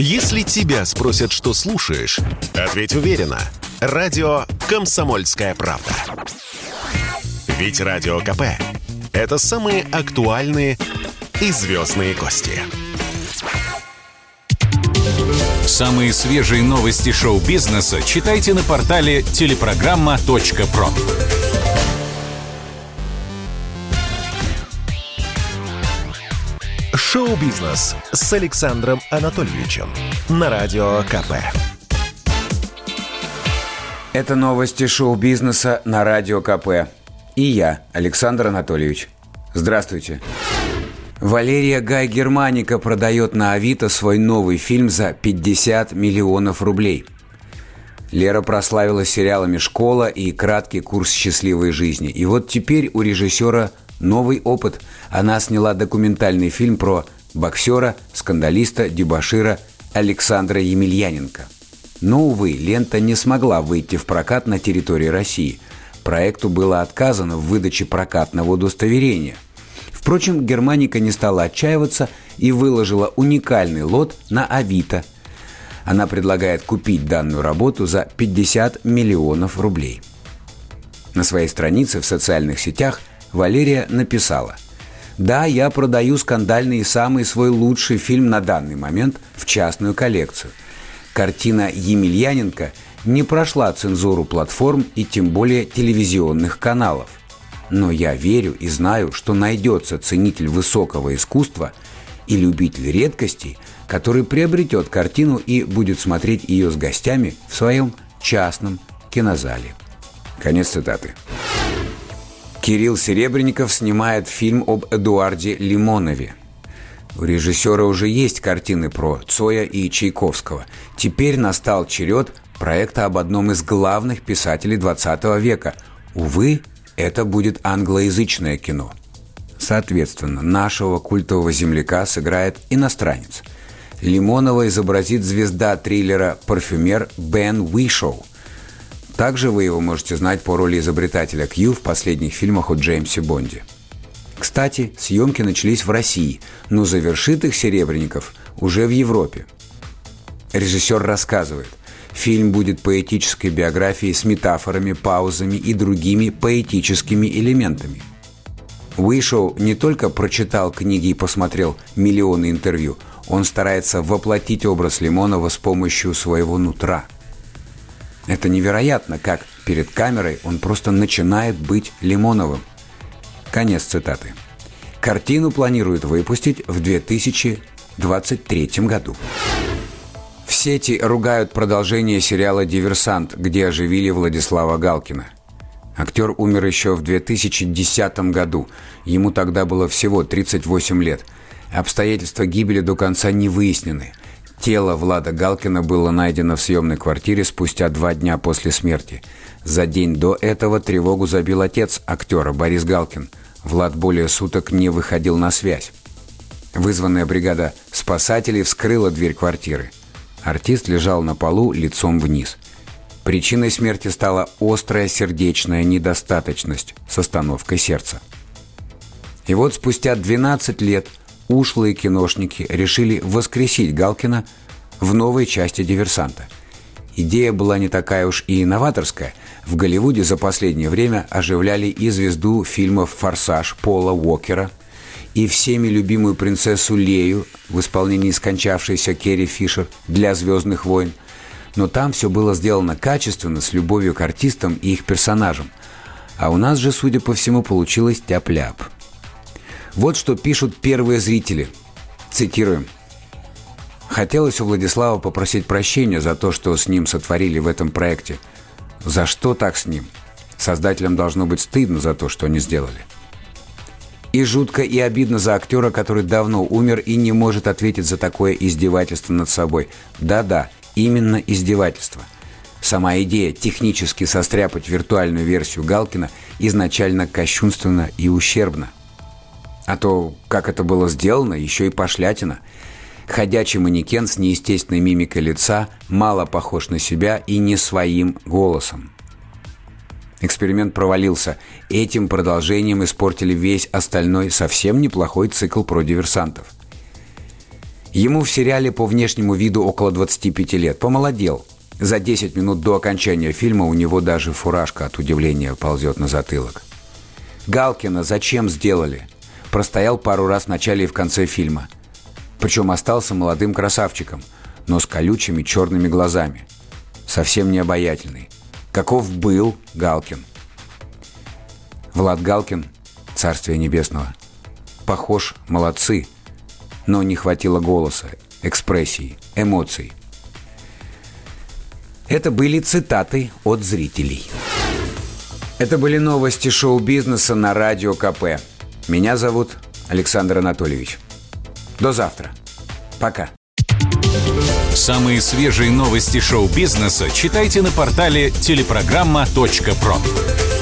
Если тебя спросят, что слушаешь, ответь уверенно. Радио «Комсомольская правда». Ведь Радио КП – это самые актуальные и звездные гости. Самые свежие новости шоу-бизнеса читайте на портале телепрограмма.про. Шоу-бизнес с Александром Анатольевичем на Радио КП. Это новости шоу-бизнеса на Радио КП. И я, Александр Анатольевич. Здравствуйте. Валерия Гай Германика продает на Авито свой новый фильм за 50 миллионов рублей. Лера прославилась сериалами «Школа» и «Краткий курс счастливой жизни». И вот теперь у режиссера новый опыт. Она сняла документальный фильм про боксера, скандалиста, дебашира Александра Емельяненко. Но, увы, лента не смогла выйти в прокат на территории России. Проекту было отказано в выдаче прокатного удостоверения. Впрочем, Германика не стала отчаиваться и выложила уникальный лот на Авито. Она предлагает купить данную работу за 50 миллионов рублей. На своей странице в социальных сетях Валерия написала «Да, я продаю скандальный и самый свой лучший фильм на данный момент в частную коллекцию. Картина Емельяненко не прошла цензуру платформ и тем более телевизионных каналов. Но я верю и знаю, что найдется ценитель высокого искусства и любитель редкостей, который приобретет картину и будет смотреть ее с гостями в своем частном кинозале. Конец цитаты. Кирилл Серебренников снимает фильм об Эдуарде Лимонове. У режиссера уже есть картины про Цоя и Чайковского. Теперь настал черед проекта об одном из главных писателей 20 века. Увы, это будет англоязычное кино. Соответственно, нашего культового земляка сыграет иностранец. Лимонова изобразит звезда триллера «Парфюмер» Бен Уишоу – также вы его можете знать по роли изобретателя Кью в последних фильмах о Джеймсе Бонде. Кстати, съемки начались в России, но завершит их Серебренников уже в Европе. Режиссер рассказывает, фильм будет поэтической биографией с метафорами, паузами и другими поэтическими элементами. Уишоу не только прочитал книги и посмотрел миллионы интервью, он старается воплотить образ Лимонова с помощью своего нутра – это невероятно, как перед камерой он просто начинает быть Лимоновым. Конец цитаты. Картину планируют выпустить в 2023 году. В сети ругают продолжение сериала «Диверсант», где оживили Владислава Галкина. Актер умер еще в 2010 году. Ему тогда было всего 38 лет. Обстоятельства гибели до конца не выяснены – Тело Влада Галкина было найдено в съемной квартире спустя два дня после смерти. За день до этого тревогу забил отец актера Борис Галкин. Влад более суток не выходил на связь. Вызванная бригада спасателей вскрыла дверь квартиры. Артист лежал на полу лицом вниз. Причиной смерти стала острая сердечная недостаточность с остановкой сердца. И вот спустя 12 лет ушлые киношники решили воскресить Галкина в новой части «Диверсанта». Идея была не такая уж и инноваторская. В Голливуде за последнее время оживляли и звезду фильмов «Форсаж» Пола Уокера, и всеми любимую принцессу Лею в исполнении скончавшейся Керри Фишер для «Звездных войн». Но там все было сделано качественно, с любовью к артистам и их персонажам. А у нас же, судя по всему, получилось тяп-ляп – вот что пишут первые зрители. Цитируем. Хотелось у Владислава попросить прощения за то, что с ним сотворили в этом проекте. За что так с ним? Создателям должно быть стыдно за то, что они сделали. И жутко и обидно за актера, который давно умер и не может ответить за такое издевательство над собой. Да-да, именно издевательство. Сама идея технически состряпать виртуальную версию Галкина изначально кощунственна и ущербна. А то, как это было сделано, еще и пошлятина. Ходячий манекен с неестественной мимикой лица мало похож на себя и не своим голосом. Эксперимент провалился. Этим продолжением испортили весь остальной совсем неплохой цикл про диверсантов. Ему в сериале по внешнему виду около 25 лет. Помолодел. За 10 минут до окончания фильма у него даже фуражка от удивления ползет на затылок. Галкина зачем сделали? Простоял пару раз в начале и в конце фильма. Причем остался молодым красавчиком, но с колючими черными глазами. Совсем не обаятельный. Каков был Галкин? Влад Галкин, царствие небесного. Похож, молодцы, но не хватило голоса, экспрессии, эмоций. Это были цитаты от зрителей. Это были новости шоу-бизнеса на Радио КП. Меня зовут Александр Анатольевич. До завтра. Пока. Самые свежие новости шоу-бизнеса читайте на портале телепрограмма.про.